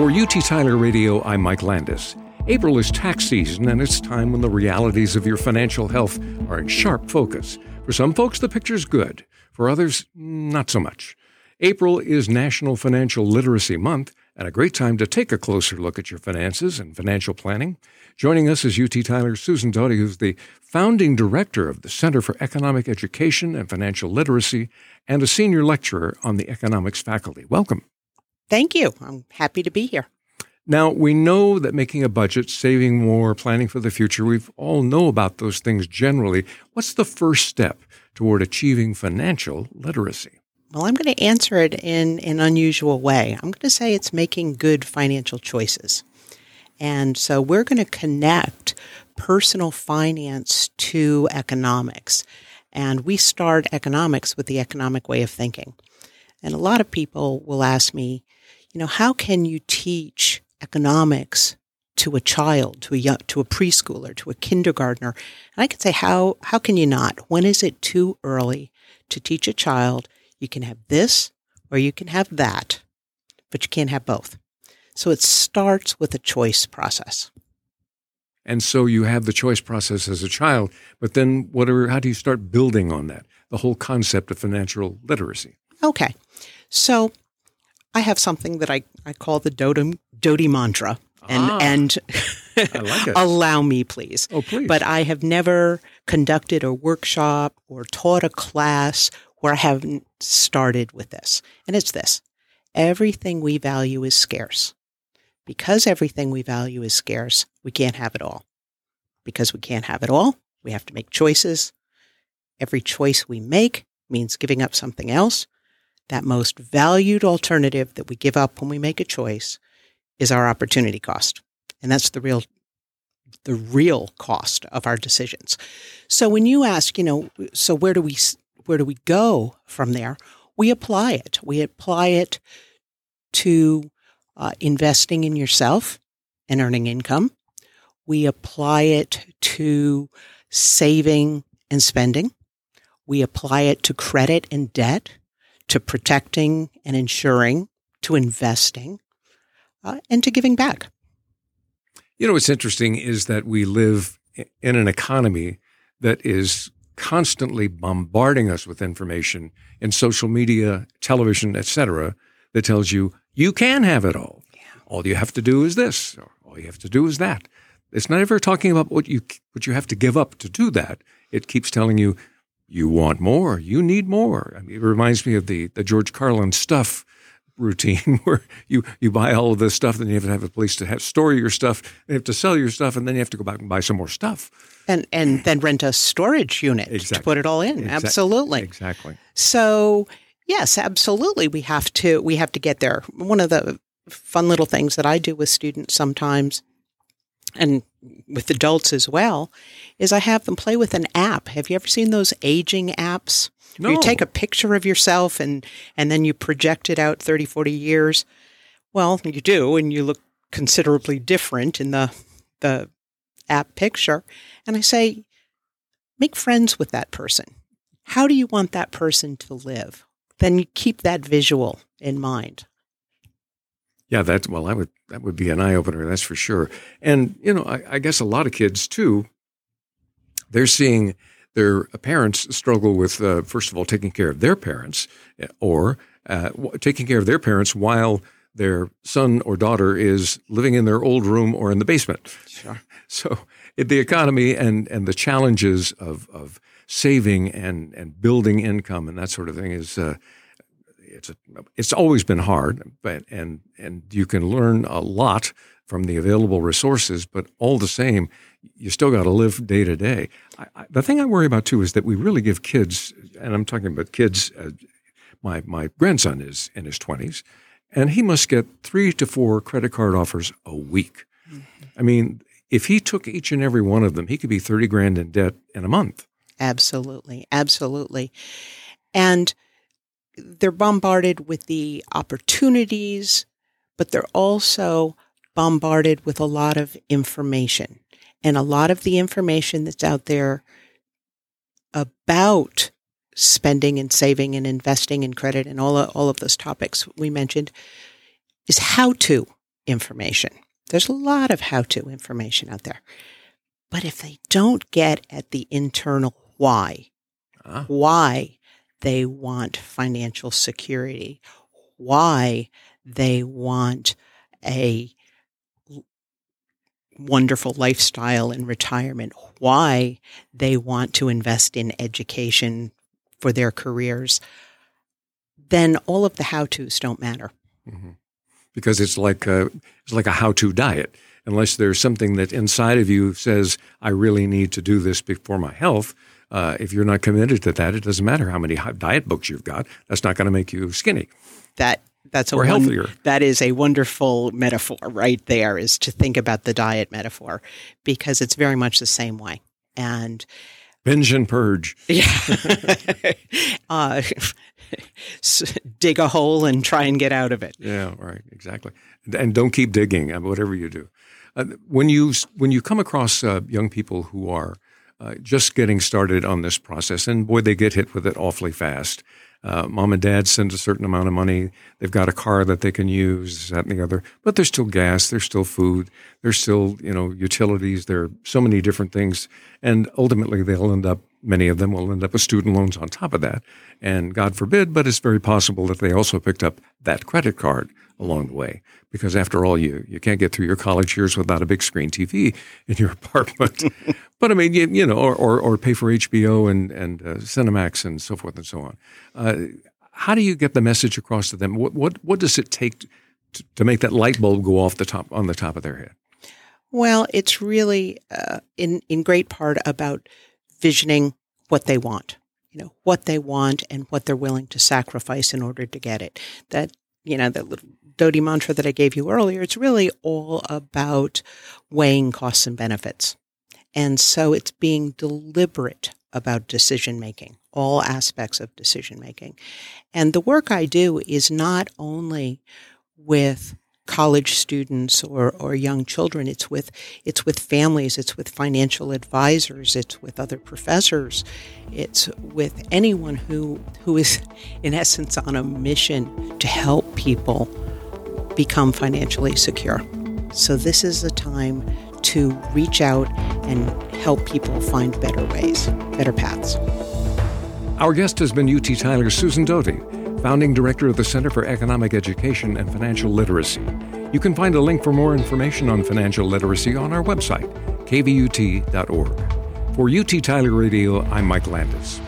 For UT Tyler Radio, I'm Mike Landis. April is tax season, and it's time when the realities of your financial health are in sharp focus. For some folks, the picture's good. For others, not so much. April is National Financial Literacy Month, and a great time to take a closer look at your finances and financial planning. Joining us is UT Tyler's Susan Doty, who's the founding director of the Center for Economic Education and Financial Literacy and a senior lecturer on the economics faculty. Welcome. Thank you. I'm happy to be here. Now, we know that making a budget, saving more, planning for the future, we all know about those things generally. What's the first step toward achieving financial literacy? Well, I'm going to answer it in an unusual way. I'm going to say it's making good financial choices. And so we're going to connect personal finance to economics. And we start economics with the economic way of thinking. And a lot of people will ask me, you know, how can you teach economics to a child, to a young, to a preschooler, to a kindergartner? And I can say, how how can you not? When is it too early to teach a child you can have this or you can have that, but you can't have both? So it starts with a choice process. And so you have the choice process as a child, but then what are, how do you start building on that? The whole concept of financial literacy. Okay. So I have something that I, I call the Doty, Doty mantra. And, Ah, and like allow me, please. Oh, please. But I have never conducted a workshop or taught a class where I haven't started with this. And it's this everything we value is scarce. Because everything we value is scarce, we can't have it all. Because we can't have it all, we have to make choices. Every choice we make means giving up something else. That most valued alternative that we give up when we make a choice is our opportunity cost. And that's the real the real cost of our decisions. So when you ask, you know, so where do we where do we go from there? We apply it. We apply it to uh, investing in yourself and earning income. We apply it to saving and spending. We apply it to credit and debt, to protecting and insuring, to investing, uh, and to giving back. You know, what's interesting is that we live in an economy that is constantly bombarding us with information in social media, television, etc., that tells you you can have it all. All you have to do is this, or all you have to do is that. It's not ever talking about what you what you have to give up to do that. It keeps telling you you want more, you need more. I mean, it reminds me of the the George Carlin stuff routine where you, you buy all of this stuff, then you have to have a place to have store your stuff, you have to sell your stuff, and then you have to go back and buy some more stuff. And and then rent a storage unit to put it all in. Exact- Absolutely. Exactly. So yes, absolutely. We have to we have to get there. One of the fun little things that I do with students sometimes and with adults as well is I have them play with an app. Have you ever seen those aging apps? Where No. You take a picture of yourself and and then you project it out 30 40 years. Well, you do and you look considerably different in the the app picture. And I say make friends with that person. How do you want that person to live? Then you keep that visual in mind. Yeah, that's well, I would that would be an eye opener, that's for sure. And you know, I, I guess a lot of kids too, they're seeing their parents struggle with uh, first of all taking care of their parents, uh, or uh, w- taking care of their parents while their son or daughter is living in their old room or in the basement. Sure. So it- the economy and and the challenges of of saving and and building income and that sort of thing is. Uh, it's a, it's always been hard, but and and you can learn a lot from the available resources, but all the same, you still got to live day to day. I, I, the thing I worry about too is that we really give kids, and I'm talking about kids. Uh, my my grandson is in his twenties, and he must get three to four credit card offers a week. I mean, if he took each and every one of them, he could be thirty grand in debt in a month. Absolutely. Absolutely. And they're bombarded with the opportunities, but they're also bombarded with a lot of information. And a lot of the information that's out there about spending and saving and investing in credit and all of, all of those topics we mentioned is how to information. There's a lot of how to information out there. But if they don't get at the internal why, ah. why they want financial security, why they want a wonderful lifestyle in retirement, why they want to invest in education for their careers, then all of the how to's don't matter. Mm-hmm. Because it's like a, it's like a how to diet. Unless there's something that inside of you says, I really need to do this for my health, uh, if you're not committed to that, it doesn't matter how many diet books you've got. That's not going to make you skinny. That that's a or one, healthier. That is a wonderful metaphor right there. Is to think about the diet metaphor because it's very much the same way. And binge and purge. Yeah. uh, dig a hole and try and get out of it. Yeah, right, exactly. And don't keep digging, uh, whatever you do. Uh, when you when you come across uh, young people who are uh, just getting started on this process, and boy, they get hit with it awfully fast. Uh, mom and dad send a certain amount of money. They've got a car that they can use, that and the other. But there's still gas, there's still food, there's still you know utilities. There are so many different things, and ultimately they'll end up. Many of them will end up with student loans on top of that, and God forbid, but it's very possible that they also picked up that credit card along the way. Because after all, you, you can't get through your college years without a big screen TV in your apartment. but I mean, you, you know, or, or, or, pay for HBO and, and uh, Cinemax and so forth and so on. Uh, how do you get the message across to them? What, what, what does it take to, to make that light bulb go off the top, on the top of their head? Well, it's really uh, in, in great part about visioning what they want you know what they want and what they're willing to sacrifice in order to get it that you know that little Doty mantra that I gave you earlier, it's really all about weighing costs and benefits. And so it's being deliberate about decision making, all aspects of decision making. And the work I do is not only with college students or, or young children. It's with it's with families. It's with financial advisors. It's with other professors. It's with anyone who who is in essence on a mission to help people become financially secure. So, this is a time to reach out and help people find better ways, better paths. Our guest has been UT Tyler Susan Doty, founding director of the Center for Economic Education and Financial Literacy. You can find a link for more information on financial literacy on our website, kvut.org. For UT Tyler Radio, I'm Mike Landis.